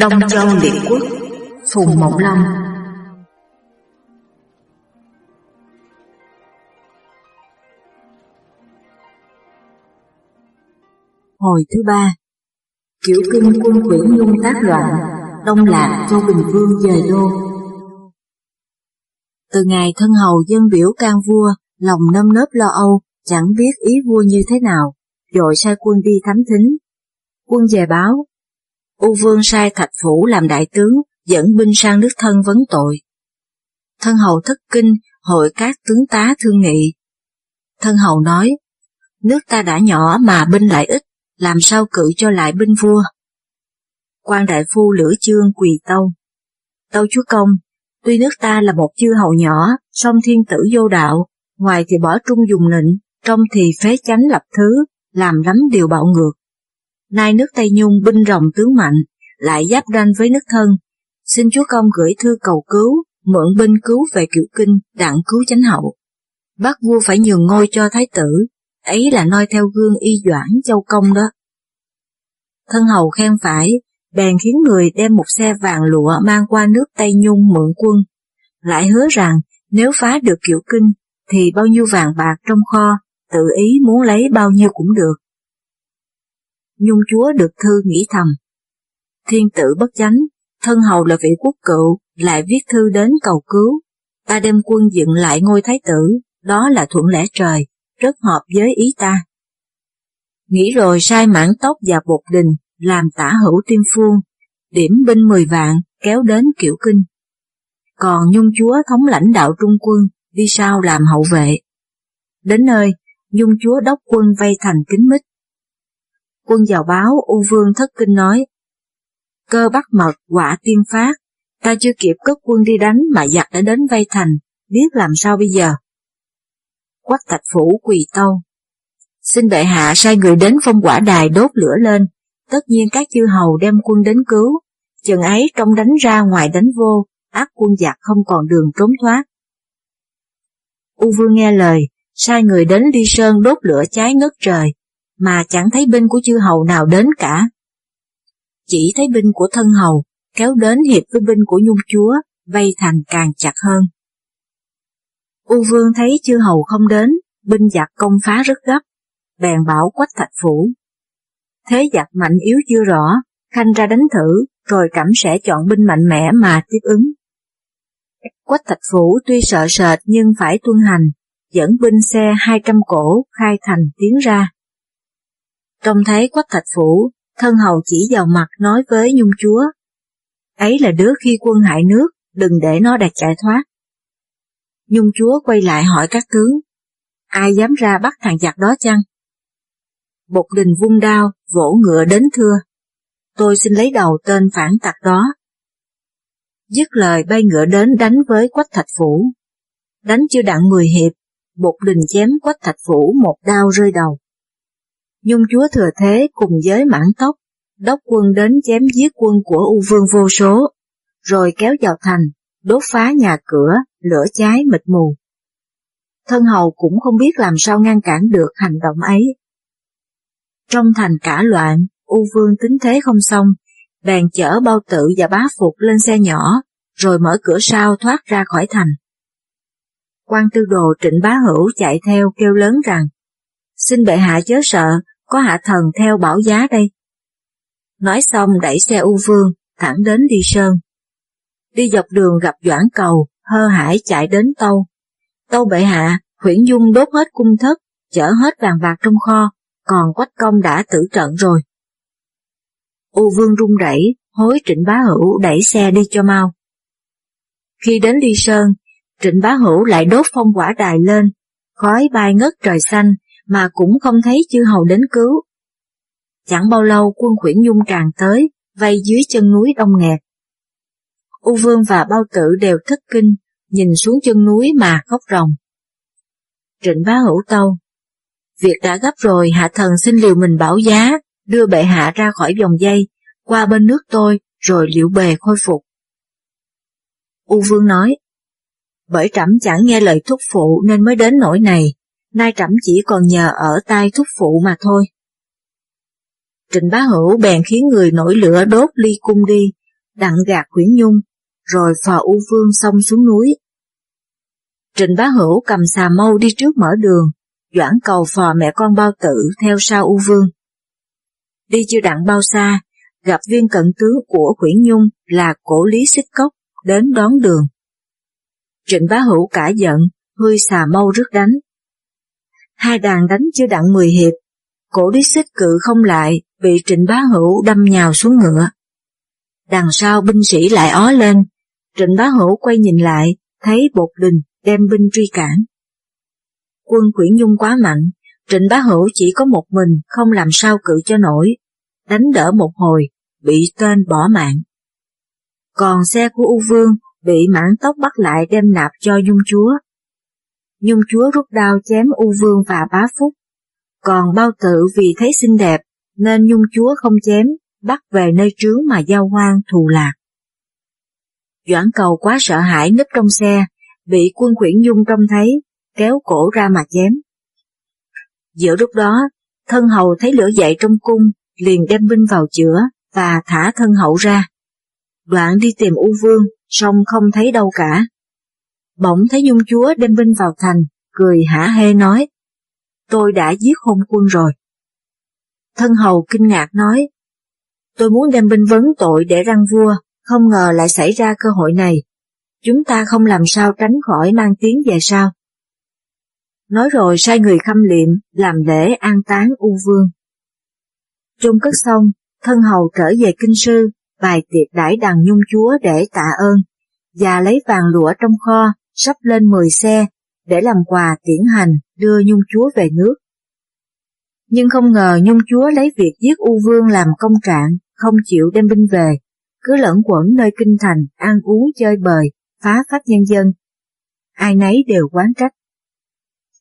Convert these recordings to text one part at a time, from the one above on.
Đông Châu Liệt Quốc Phùng Mộng Long Hồi thứ ba Kiểu kinh quân quỷ nhung tác loạn Đông Lạc Châu Bình Vương dời đô. Từ ngày thân hầu dân biểu can vua Lòng nâm nớp lo âu Chẳng biết ý vua như thế nào Rồi sai quân đi thám thính. Quân về báo U Vương sai Thạch Phủ làm đại tướng, dẫn binh sang nước thân vấn tội. Thân hầu thất kinh, hội các tướng tá thương nghị. Thân hầu nói, nước ta đã nhỏ mà binh lại ít, làm sao cự cho lại binh vua? quan đại phu lửa chương quỳ tâu. Tâu chúa công, tuy nước ta là một chư hầu nhỏ, song thiên tử vô đạo, ngoài thì bỏ trung dùng nịnh, trong thì phế chánh lập thứ, làm lắm điều bạo ngược nay nước Tây Nhung binh rồng tướng mạnh, lại giáp ranh với nước thân. Xin chúa công gửi thư cầu cứu, mượn binh cứu về cửu kinh, đặng cứu chánh hậu. Bác vua phải nhường ngôi cho thái tử, ấy là noi theo gương y doãn châu công đó. Thân hầu khen phải, bèn khiến người đem một xe vàng lụa mang qua nước Tây Nhung mượn quân, lại hứa rằng nếu phá được kiểu kinh thì bao nhiêu vàng bạc trong kho, tự ý muốn lấy bao nhiêu cũng được. Nhung chúa được thư nghĩ thầm. Thiên tử bất chánh, thân hầu là vị quốc cựu, lại viết thư đến cầu cứu. Ta đem quân dựng lại ngôi thái tử, đó là thuận lẽ trời, rất hợp với ý ta. Nghĩ rồi sai mãn tóc và bột đình, làm tả hữu tiên phương, điểm binh mười vạn, kéo đến kiểu kinh. Còn Nhung chúa thống lãnh đạo trung quân, đi sau làm hậu vệ. Đến nơi, Nhung chúa đốc quân vây thành kính mít, quân vào báo U Vương thất kinh nói, cơ bắt mật quả tiên phát, ta chưa kịp cất quân đi đánh mà giặc đã đến vây thành, biết làm sao bây giờ. Quách thạch phủ quỳ tâu, xin bệ hạ sai người đến phong quả đài đốt lửa lên, tất nhiên các chư hầu đem quân đến cứu, chừng ấy trong đánh ra ngoài đánh vô, ác quân giặc không còn đường trốn thoát. U Vương nghe lời, sai người đến Ly Sơn đốt lửa cháy ngất trời, mà chẳng thấy binh của chư hầu nào đến cả. Chỉ thấy binh của thân hầu kéo đến hiệp với binh của nhung chúa, vây thành càng chặt hơn. U vương thấy chư hầu không đến, binh giặc công phá rất gấp, bèn bảo quách thạch phủ. Thế giặc mạnh yếu chưa rõ, khanh ra đánh thử, rồi cảm sẽ chọn binh mạnh mẽ mà tiếp ứng. Quách thạch phủ tuy sợ sệt nhưng phải tuân hành, dẫn binh xe 200 cổ khai thành tiến ra. Trông thấy quách thạch phủ, thân hầu chỉ vào mặt nói với nhung chúa. Ấy là đứa khi quân hại nước, đừng để nó đạt chạy thoát. Nhung chúa quay lại hỏi các tướng, ai dám ra bắt thằng giặc đó chăng? Bột đình vung đao, vỗ ngựa đến thưa, tôi xin lấy đầu tên phản tặc đó. Dứt lời bay ngựa đến đánh với quách thạch phủ. Đánh chưa đặng mười hiệp, bột đình chém quách thạch phủ một đao rơi đầu. Nhung chúa thừa thế cùng với mãn tóc, đốc quân đến chém giết quân của U Vương vô số, rồi kéo vào thành, đốt phá nhà cửa, lửa cháy mịt mù. Thân hầu cũng không biết làm sao ngăn cản được hành động ấy. Trong thành cả loạn, U Vương tính thế không xong, bèn chở bao tự và bá phục lên xe nhỏ, rồi mở cửa sau thoát ra khỏi thành. quan tư đồ trịnh bá hữu chạy theo kêu lớn rằng, xin bệ hạ chớ sợ, có hạ thần theo bảo giá đây. Nói xong đẩy xe U Vương, thẳng đến đi sơn. Đi dọc đường gặp Doãn Cầu, hơ hải chạy đến Tâu. Tâu bệ hạ, huyển dung đốt hết cung thất, chở hết vàng bạc trong kho, còn quách công đã tử trận rồi. U Vương run rẩy, hối Trịnh Bá Hữu đẩy xe đi cho mau. Khi đến Ly Sơn, Trịnh Bá Hữu lại đốt phong quả đài lên, khói bay ngất trời xanh, mà cũng không thấy chư hầu đến cứu. Chẳng bao lâu quân khuyển Dung tràn tới, vây dưới chân núi đông nghẹt. U Vương và Bao Tử đều thất kinh, nhìn xuống chân núi mà khóc ròng. Trịnh bá hữu tâu, việc đã gấp rồi hạ thần xin liều mình bảo giá, đưa bệ hạ ra khỏi vòng dây, qua bên nước tôi, rồi liệu bề khôi phục. U Vương nói, bởi trẫm chẳng nghe lời thúc phụ nên mới đến nỗi này, nay trẫm chỉ còn nhờ ở tay thúc phụ mà thôi. Trịnh bá hữu bèn khiến người nổi lửa đốt ly cung đi, đặng gạt Quyển Nhung, rồi phò U Vương xông xuống núi. Trịnh Bá Hữu cầm xà mâu đi trước mở đường, Doãn cầu phò mẹ con bao tử theo sau U Vương. Đi chưa đặng bao xa, gặp viên cận tướng của Quyển Nhung là cổ lý xích cốc đến đón đường. Trịnh Bá Hữu cả giận, hơi xà mâu rước đánh. Hai đàn đánh chưa đặng mười hiệp, cổ lý xích cự không lại, bị Trịnh Bá Hữu đâm nhào xuống ngựa. Đằng sau binh sĩ lại ó lên, Trịnh Bá Hữu quay nhìn lại, thấy bột đình đem binh truy cản. Quân Quyển Nhung quá mạnh, Trịnh Bá Hữu chỉ có một mình không làm sao cự cho nổi, đánh đỡ một hồi, bị tên bỏ mạng. Còn xe của U Vương bị mãn tốc bắt lại đem nạp cho Dung Chúa. Nhung Chúa rút đao chém U Vương và bá Phúc, còn bao Tử vì thấy xinh đẹp nên Nhung Chúa không chém, bắt về nơi trướng mà giao hoang thù lạc. Doãn cầu quá sợ hãi nấp trong xe, bị quân quyển Nhung trông thấy, kéo cổ ra mà chém. Giữa lúc đó, thân hầu thấy lửa dậy trong cung, liền đem binh vào chữa và thả thân hậu ra. Đoạn đi tìm U Vương, song không thấy đâu cả. Bỗng thấy Nhung Chúa đem binh vào thành, cười hả hê nói, tôi đã giết hôn quân rồi. Thân hầu kinh ngạc nói, tôi muốn đem binh vấn tội để răng vua, không ngờ lại xảy ra cơ hội này. Chúng ta không làm sao tránh khỏi mang tiếng về sau. Nói rồi sai người khâm liệm, làm lễ an táng U Vương. Trung cất xong, thân hầu trở về kinh sư, bài tiệc đãi đàn nhung chúa để tạ ơn, và lấy vàng lụa trong kho, sắp lên 10 xe, để làm quà tiễn hành đưa nhung chúa về nước. Nhưng không ngờ nhung chúa lấy việc giết U Vương làm công trạng, không chịu đem binh về, cứ lẫn quẩn nơi kinh thành, ăn uống chơi bời, phá phách nhân dân. Ai nấy đều quán trách.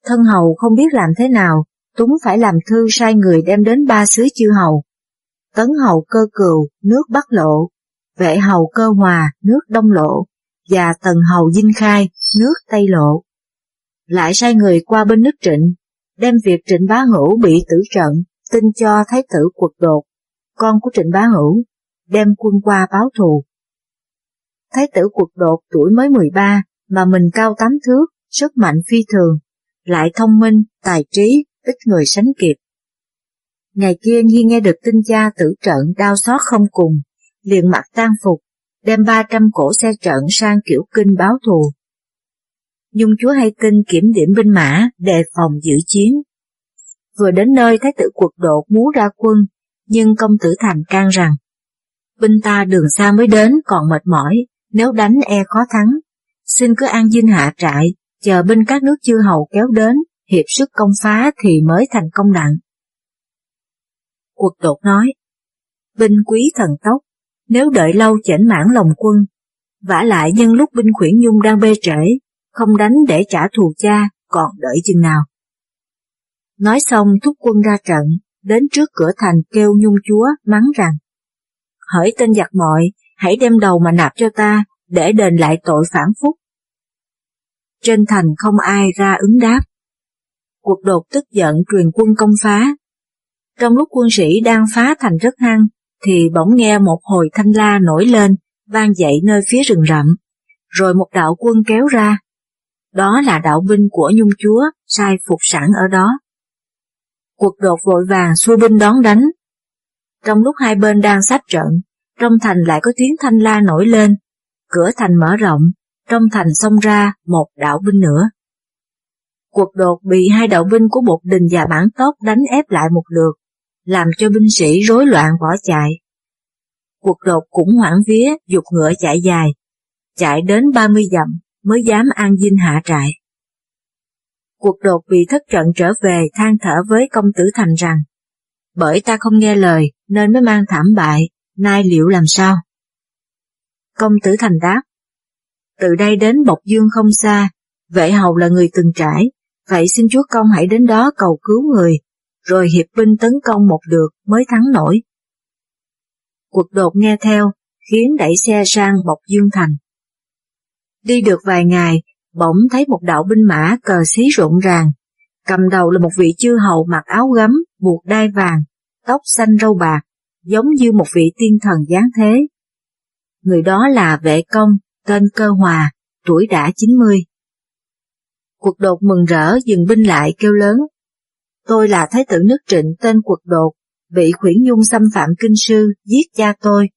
Thân hầu không biết làm thế nào, Túng phải làm thư sai người đem đến ba xứ chư hầu. Tấn hầu cơ cừu, nước Bắc lộ, vệ hầu cơ hòa, nước Đông lộ, và tần hầu dinh khai, nước Tây lộ. Lại sai người qua bên nước trịnh, đem việc trịnh bá hữu bị tử trận, tin cho thái tử quật đột, con của trịnh bá hữu, đem quân qua báo thù. Thái tử quật đột tuổi mới 13 mà mình cao tám thước, sức mạnh phi thường, lại thông minh, tài trí, ít người sánh kịp. Ngày kia Nhi nghe được tin cha tử trận đau xót không cùng, liền mặc tan phục, đem ba trăm cổ xe trận sang kiểu kinh báo thù. Nhung chúa hay kinh kiểm điểm binh mã, đề phòng giữ chiến. Vừa đến nơi thái tử quật độ muốn ra quân, nhưng công tử thành can rằng, binh ta đường xa mới đến còn mệt mỏi, nếu đánh e khó thắng, xin cứ an dinh hạ trại, chờ binh các nước chư hầu kéo đến, hiệp sức công phá thì mới thành công đặng. Quật đột nói, binh quý thần tốc, nếu đợi lâu chảnh mãn lòng quân, vả lại nhân lúc binh khuyển nhung đang bê trễ, không đánh để trả thù cha, còn đợi chừng nào. Nói xong thúc quân ra trận, đến trước cửa thành kêu nhung chúa mắng rằng, hỡi tên giặc mọi, hãy đem đầu mà nạp cho ta, để đền lại tội phản phúc. Trên thành không ai ra ứng đáp. Cuộc đột tức giận truyền quân công phá. Trong lúc quân sĩ đang phá thành rất hăng, thì bỗng nghe một hồi thanh la nổi lên, vang dậy nơi phía rừng rậm, rồi một đạo quân kéo ra. Đó là đạo binh của Nhung Chúa, sai phục sẵn ở đó. Cuộc đột vội vàng xua binh đón đánh. Trong lúc hai bên đang sắp trận, trong thành lại có tiếng thanh la nổi lên, cửa thành mở rộng, trong thành xông ra một đạo binh nữa. Cuộc đột bị hai đạo binh của Bột Đình và Bản Tốc đánh ép lại một lượt, làm cho binh sĩ rối loạn bỏ chạy. Cuộc đột cũng hoảng vía, dục ngựa chạy dài, chạy đến 30 dặm mới dám an dinh hạ trại. Cuộc đột bị thất trận trở về than thở với công tử thành rằng, bởi ta không nghe lời nên mới mang thảm bại, nay liệu làm sao? Công tử thành đáp, từ đây đến Bộc Dương không xa, vệ hầu là người từng trải, vậy xin chúa công hãy đến đó cầu cứu người, rồi hiệp binh tấn công một được mới thắng nổi. Cuộc đột nghe theo, khiến đẩy xe sang Bộc Dương Thành. Đi được vài ngày, bỗng thấy một đạo binh mã cờ xí rộn ràng, cầm đầu là một vị chư hầu mặc áo gấm, buộc đai vàng, tóc xanh râu bạc, giống như một vị tiên thần giáng thế. người đó là vệ công, tên Cơ Hòa, tuổi đã 90. Cuộc đột mừng rỡ dừng binh lại kêu lớn. Tôi là Thái tử nước trịnh tên quật đột, bị khuyển nhung xâm phạm kinh sư, giết cha tôi.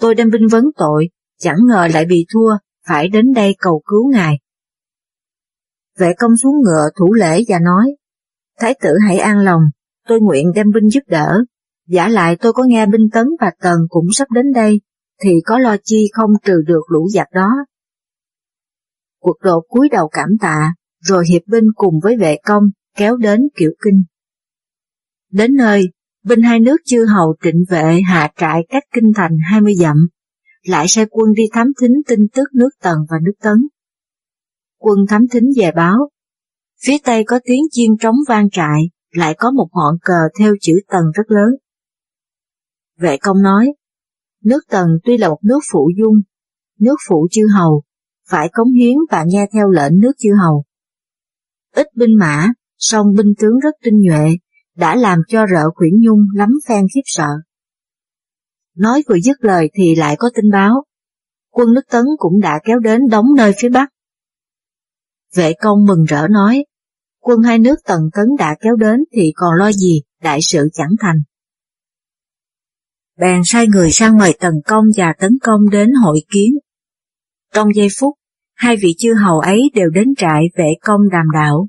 Tôi đem binh vấn tội, chẳng ngờ lại bị thua, phải đến đây cầu cứu ngài. Vệ công xuống ngựa thủ lễ và nói, Thái tử hãy an lòng, tôi nguyện đem binh giúp đỡ. Giả lại tôi có nghe binh tấn và tần cũng sắp đến đây, thì có lo chi không trừ được lũ giặc đó. Quật đột cúi đầu cảm tạ, rồi hiệp binh cùng với vệ công kéo đến kiểu kinh. Đến nơi, binh hai nước chư hầu trịnh vệ hạ trại cách kinh thành 20 dặm, lại sai quân đi thám thính tin tức nước Tần và nước Tấn. Quân thám thính về báo, phía tây có tiếng chiên trống vang trại, lại có một ngọn cờ theo chữ Tần rất lớn. Vệ công nói, nước Tần tuy là một nước phụ dung, nước phụ chư hầu, phải cống hiến và nghe theo lệnh nước chư hầu. Ít binh mã, song binh tướng rất tinh nhuệ, đã làm cho rợ khuyển nhung lắm phen khiếp sợ. Nói vừa dứt lời thì lại có tin báo, quân nước Tấn cũng đã kéo đến đóng nơi phía Bắc. Vệ công mừng rỡ nói, quân hai nước Tần Tấn đã kéo đến thì còn lo gì, đại sự chẳng thành. Bèn sai người sang mời Tần Công và Tấn Công đến hội kiến. Trong giây phút, hai vị chư hầu ấy đều đến trại vệ công đàm đạo.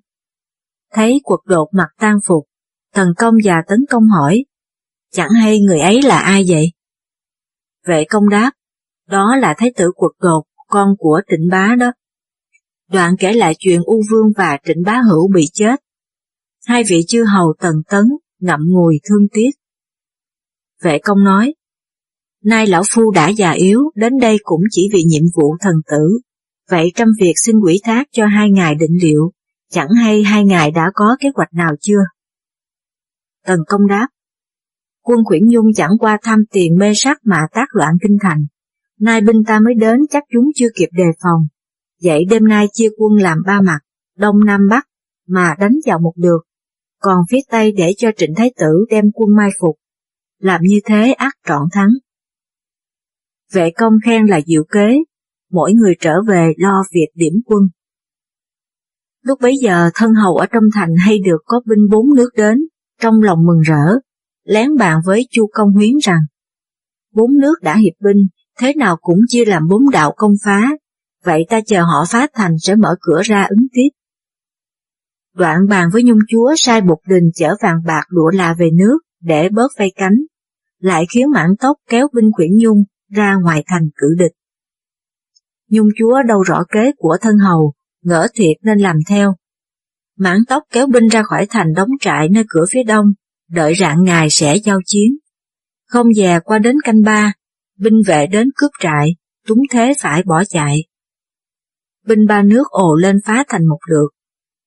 Thấy cuộc đột mặt tan phục, thần Công và Tấn Công hỏi, chẳng hay người ấy là ai vậy? Vệ công đáp, đó là Thái tử quật đột, con của trịnh bá đó. Đoạn kể lại chuyện U Vương và trịnh bá hữu bị chết. Hai vị chư hầu tần tấn, ngậm ngùi thương tiếc. Vệ công nói, Nay lão phu đã già yếu, đến đây cũng chỉ vì nhiệm vụ thần tử. Vậy trăm việc xin quỷ thác cho hai ngài định liệu, chẳng hay hai ngài đã có kế hoạch nào chưa? Tần công đáp, quân khuyển nhung chẳng qua tham tiền mê sắc mà tác loạn kinh thành. Nay binh ta mới đến chắc chúng chưa kịp đề phòng. Vậy đêm nay chia quân làm ba mặt, đông nam bắc, mà đánh vào một được. Còn phía tây để cho trịnh thái tử đem quân mai phục. Làm như thế ác trọn thắng. Vệ công khen là diệu kế, mỗi người trở về lo việc điểm quân. Lúc bấy giờ thân hầu ở trong thành hay được có binh bốn nước đến, trong lòng mừng rỡ, lén bàn với Chu Công Huyến rằng, bốn nước đã hiệp binh, thế nào cũng chia làm bốn đạo công phá, vậy ta chờ họ phá thành sẽ mở cửa ra ứng tiếp. Đoạn bàn với Nhung Chúa sai Bục Đình chở vàng bạc đũa là về nước để bớt vây cánh, lại khiến mãn tốc kéo binh quyển Nhung ra ngoài thành cử địch. Nhung Chúa đâu rõ kế của thân hầu, ngỡ thiệt nên làm theo. Mãn tóc kéo binh ra khỏi thành đóng trại nơi cửa phía đông, đợi rạng ngài sẽ giao chiến. Không dè qua đến canh ba, binh vệ đến cướp trại, túng thế phải bỏ chạy. Binh ba nước ồ lên phá thành một lượt,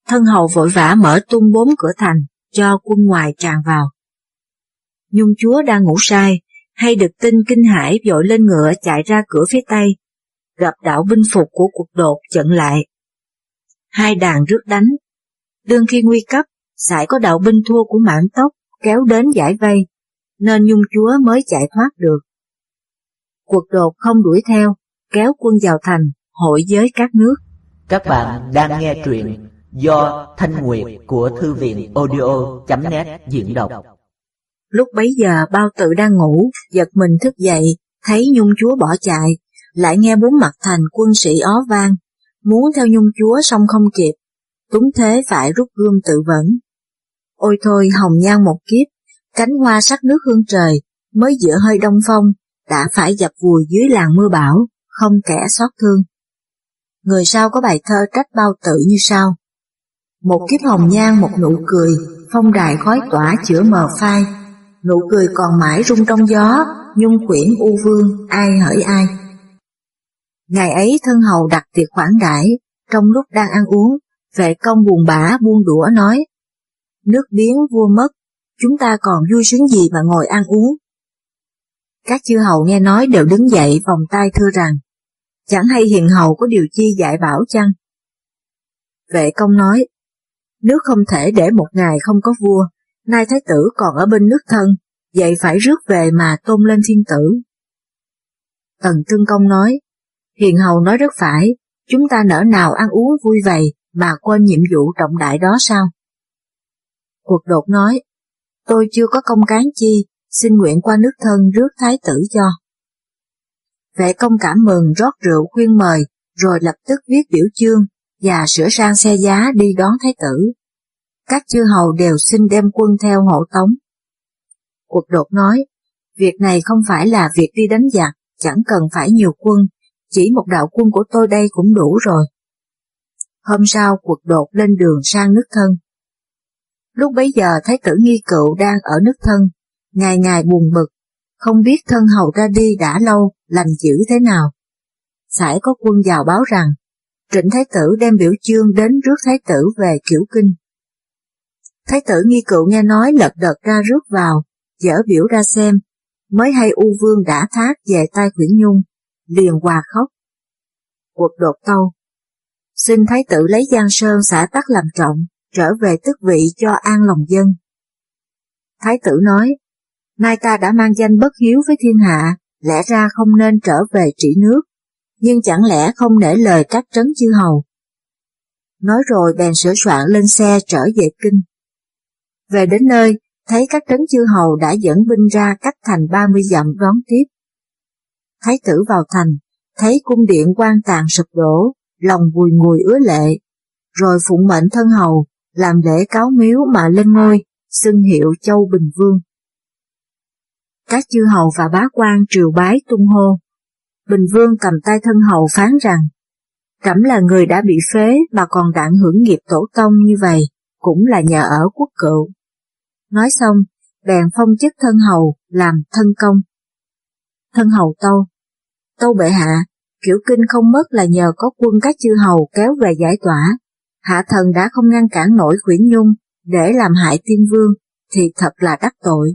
thân hầu vội vã mở tung bốn cửa thành, cho quân ngoài tràn vào. Nhung chúa đang ngủ say, hay được tin kinh hải vội lên ngựa chạy ra cửa phía tây, gặp đạo binh phục của cuộc đột chận lại. Hai đàn rước đánh, đương khi nguy cấp, sải có đạo binh thua của mãn tốc, kéo đến giải vây, nên Nhung Chúa mới chạy thoát được. Cuộc đột không đuổi theo, kéo quân vào thành, hội với các nước. Các bạn đang nghe truyện do Thanh Nguyệt của Thư viện audio.net diễn đọc. Lúc bấy giờ bao tự đang ngủ, giật mình thức dậy, thấy Nhung Chúa bỏ chạy, lại nghe bốn mặt thành quân sĩ ó vang, muốn theo Nhung Chúa xong không kịp, túng thế phải rút gươm tự vẫn. Ôi thôi hồng nhan một kiếp, cánh hoa sắc nước hương trời, mới giữa hơi đông phong, đã phải dập vùi dưới làng mưa bão, không kẻ xót thương. Người sau có bài thơ trách bao tự như sau. Một kiếp hồng nhan một nụ cười, phong đài khói tỏa chữa mờ phai, nụ cười còn mãi rung trong gió, nhung quyển u vương, ai hỡi ai. Ngày ấy thân hầu đặt tiệc khoản đãi, trong lúc đang ăn uống, vệ công buồn bã buông đũa nói, nước biến vua mất, chúng ta còn vui sướng gì mà ngồi ăn uống. Các chư hầu nghe nói đều đứng dậy vòng tay thưa rằng, chẳng hay hiền hầu có điều chi dạy bảo chăng? Vệ công nói, nước không thể để một ngày không có vua, nay thái tử còn ở bên nước thân, vậy phải rước về mà tôn lên thiên tử. Tần Trưng Công nói, Hiền Hầu nói rất phải, chúng ta nỡ nào ăn uống vui vầy mà quên nhiệm vụ trọng đại đó sao? Cuộc đột nói, tôi chưa có công cán chi, xin nguyện qua nước thân rước thái tử cho. Vệ công cảm mừng rót rượu khuyên mời, rồi lập tức viết biểu chương và sửa sang xe giá đi đón thái tử. Các chư hầu đều xin đem quân theo hộ tống. Cuộc đột nói, việc này không phải là việc đi đánh giặc, chẳng cần phải nhiều quân, chỉ một đạo quân của tôi đây cũng đủ rồi. Hôm sau quật đột lên đường sang nước thân. Lúc bấy giờ Thái tử Nghi Cựu đang ở nước thân, ngày ngày buồn bực, không biết thân hầu ra đi đã lâu, lành dữ thế nào. Sải có quân vào báo rằng, Trịnh Thái tử đem biểu chương đến rước Thái tử về kiểu kinh. Thái tử Nghi Cựu nghe nói lật đật ra rước vào, dở biểu ra xem, mới hay U Vương đã thác về tay Quyển Nhung, liền hòa khóc. Cuộc đột tâu Xin Thái tử lấy Giang Sơn xã tắc làm trọng, trở về tước vị cho an lòng dân. Thái tử nói, nay ta đã mang danh bất hiếu với thiên hạ, lẽ ra không nên trở về trị nước, nhưng chẳng lẽ không nể lời các trấn chư hầu. Nói rồi bèn sửa soạn lên xe trở về kinh. Về đến nơi, thấy các trấn chư hầu đã dẫn binh ra cách thành 30 dặm đón tiếp. Thái tử vào thành, thấy cung điện quan tàn sụp đổ, lòng bùi ngùi ứa lệ, rồi phụng mệnh thân hầu, làm lễ cáo miếu mà lên ngôi, xưng hiệu Châu Bình Vương. Các chư hầu và bá quan triều bái tung hô. Bình Vương cầm tay thân hầu phán rằng, Trẫm là người đã bị phế mà còn đặng hưởng nghiệp tổ tông như vậy, cũng là nhờ ở quốc cựu. Nói xong, bèn phong chức thân hầu làm thân công. Thân hầu tâu, tâu bệ hạ, kiểu kinh không mất là nhờ có quân các chư hầu kéo về giải tỏa. Hạ thần đã không ngăn cản nổi Quyển Nhung để làm hại tiên vương, thì thật là đắc tội.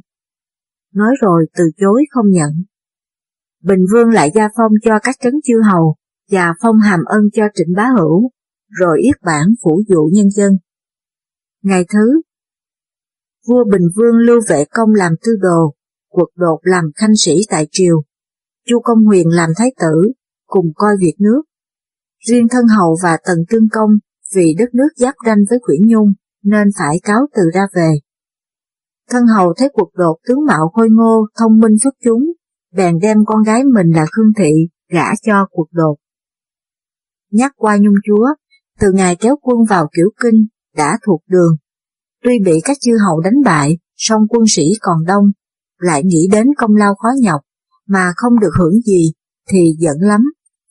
Nói rồi từ chối không nhận. Bình Vương lại gia phong cho các trấn chư hầu và phong hàm ân cho trịnh bá hữu, rồi yết bản phủ dụ nhân dân. Ngày thứ, vua Bình Vương lưu vệ công làm tư đồ, quật đột làm khanh sĩ tại triều, Chu Công Huyền làm thái tử, cùng coi việc nước. Riêng thân hầu và tần tương công vì đất nước giáp ranh với Quyển Nhung nên phải cáo từ ra về. Thân hầu thấy cuộc đột tướng mạo khôi ngô, thông minh xuất chúng, bèn đem con gái mình là Khương Thị gả cho cuộc đột. Nhắc qua Nhung Chúa, từ ngày kéo quân vào kiểu kinh đã thuộc đường. Tuy bị các chư hầu đánh bại, song quân sĩ còn đông, lại nghĩ đến công lao khó nhọc, mà không được hưởng gì, thì giận lắm,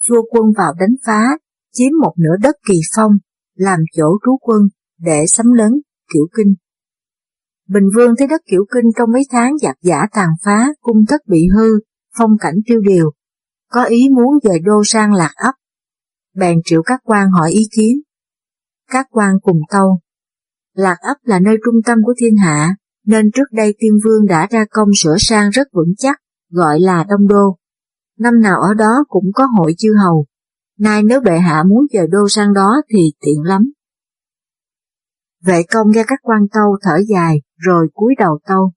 vua quân vào đánh phá, chiếm một nửa đất kỳ phong, làm chỗ trú quân để sắm lớn kiểu kinh. Bình Vương thấy đất kiểu kinh trong mấy tháng giặc giả tàn phá, cung thất bị hư, phong cảnh tiêu điều, có ý muốn dời đô sang lạc ấp. Bèn triệu các quan hỏi ý kiến. Các quan cùng tâu. Lạc ấp là nơi trung tâm của thiên hạ, nên trước đây tiên vương đã ra công sửa sang rất vững chắc, gọi là Đông Đô. Năm nào ở đó cũng có hội chư hầu, nay nếu bệ hạ muốn dời đô sang đó thì tiện lắm. Vệ công nghe các quan tâu thở dài rồi cúi đầu tâu.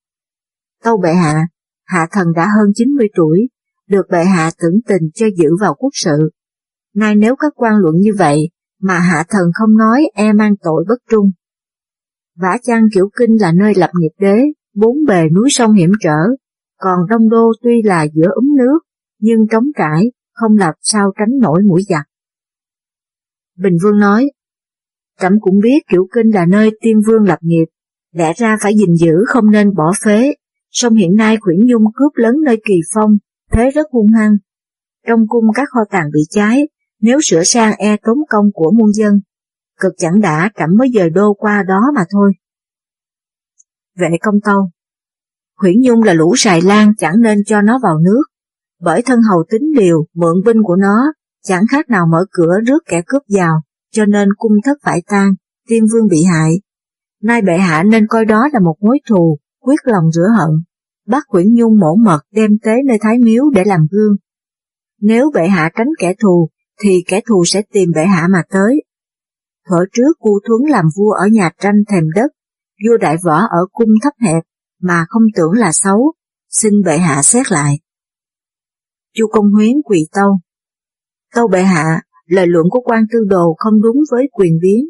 Tâu bệ hạ, hạ thần đã hơn 90 tuổi, được bệ hạ tưởng tình cho giữ vào quốc sự. Nay nếu các quan luận như vậy mà hạ thần không nói e mang tội bất trung. Vả chăng kiểu kinh là nơi lập nghiệp đế, bốn bề núi sông hiểm trở, còn Đông Đô tuy là giữa ấm nước, nhưng trống trải, không làm sao tránh nổi mũi giặc. Bình Vương nói, Trẫm cũng biết kiểu kinh là nơi tiên vương lập nghiệp, lẽ ra phải gìn giữ không nên bỏ phế, song hiện nay Khuyển Nhung cướp lớn nơi kỳ phong, thế rất hung hăng. Trong cung các kho tàng bị cháy, nếu sửa sang e tốn công của muôn dân, cực chẳng đã trẫm mới dời đô qua đó mà thôi. Vệ công tâu Huyển Nhung là lũ xài lan chẳng nên cho nó vào nước, bởi thân hầu tính liều mượn binh của nó, chẳng khác nào mở cửa rước kẻ cướp vào, cho nên cung thất phải tan, tiên vương bị hại. Nay bệ hạ nên coi đó là một mối thù, quyết lòng rửa hận, bắt Quyển Nhung mổ mật đem tế nơi Thái Miếu để làm gương. Nếu bệ hạ tránh kẻ thù, thì kẻ thù sẽ tìm bệ hạ mà tới. Thuở trước cu thuấn làm vua ở nhà tranh thèm đất, vua đại võ ở cung thấp hẹp, mà không tưởng là xấu, xin bệ hạ xét lại. Chu Công Huyến quỳ tâu. Tâu bệ hạ, lời luận của quan tư đồ không đúng với quyền biến.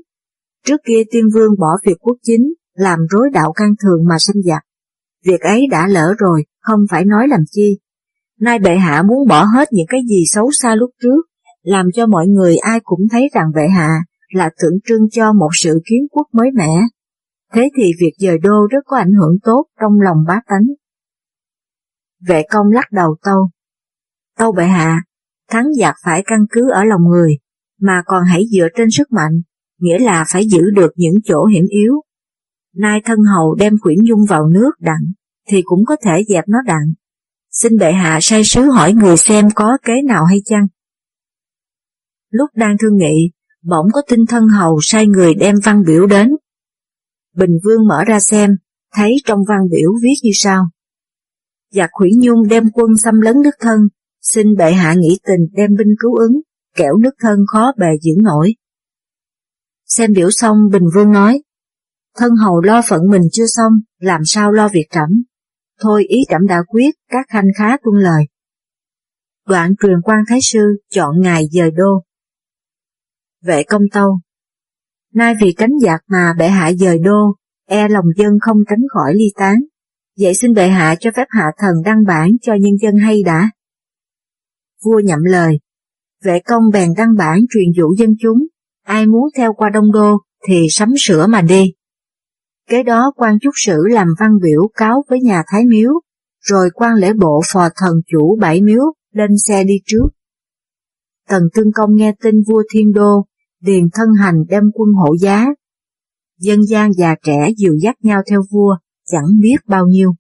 Trước kia tiên vương bỏ việc quốc chính, làm rối đạo căn thường mà sanh giặc. Việc ấy đã lỡ rồi, không phải nói làm chi. Nay bệ hạ muốn bỏ hết những cái gì xấu xa lúc trước, làm cho mọi người ai cũng thấy rằng bệ hạ là tượng trưng cho một sự kiến quốc mới mẻ. Thế thì việc dời đô rất có ảnh hưởng tốt trong lòng bá tánh. Vệ công lắc đầu tâu. Tâu bệ hạ, thắng giặc phải căn cứ ở lòng người, mà còn hãy dựa trên sức mạnh, nghĩa là phải giữ được những chỗ hiểm yếu. Nay thân hầu đem quyển dung vào nước đặng, thì cũng có thể dẹp nó đặng. Xin bệ hạ sai sứ hỏi người xem có kế nào hay chăng? Lúc đang thương nghị, bỗng có tin thân hầu sai người đem văn biểu đến. Bình Vương mở ra xem, thấy trong văn biểu viết như sau. Giặc Khuyển Nhung đem quân xâm lấn nước thân, xin bệ hạ nghĩ tình đem binh cứu ứng, kẻo nước thân khó bề giữ nổi. Xem biểu xong Bình Vương nói, thân hầu lo phận mình chưa xong, làm sao lo việc trẫm. Thôi ý trẫm đã quyết, các khanh khá tuân lời. Đoạn truyền quan Thái Sư chọn ngày dời đô. Vệ công tâu Nay vì cánh giặc mà bệ hạ dời đô, e lòng dân không tránh khỏi ly tán. Vậy xin bệ hạ cho phép hạ thần đăng bản cho nhân dân hay đã. Vua nhậm lời, vệ công bèn đăng bản truyền dụ dân chúng, ai muốn theo qua Đông Đô thì sắm sửa mà đi. Kế đó quan chúc sử làm văn biểu cáo với nhà Thái Miếu, rồi quan lễ bộ phò thần chủ bảy miếu lên xe đi trước. Tần Tương Công nghe tin vua Thiên Đô, điền thân hành đem quân hộ giá. Dân gian già trẻ dìu dắt nhau theo vua, chẳng biết bao nhiêu.